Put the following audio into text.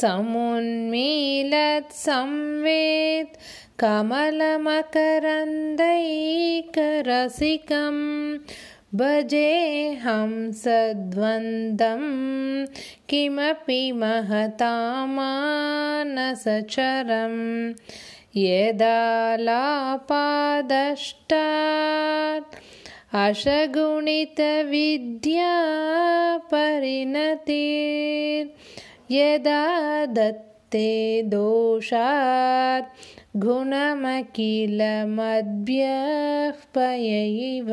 समुन्मीलत्संवेत् कमलमकरन्दैकरसिकं भजेऽहं सद्वन्द्वं किमपि महतामानसचरं यदालापादष्टात् अशगुणितविद्यापरिणतिर्यदा दत्ते दोषात् गुणमखिलमद्भ्यः पयैव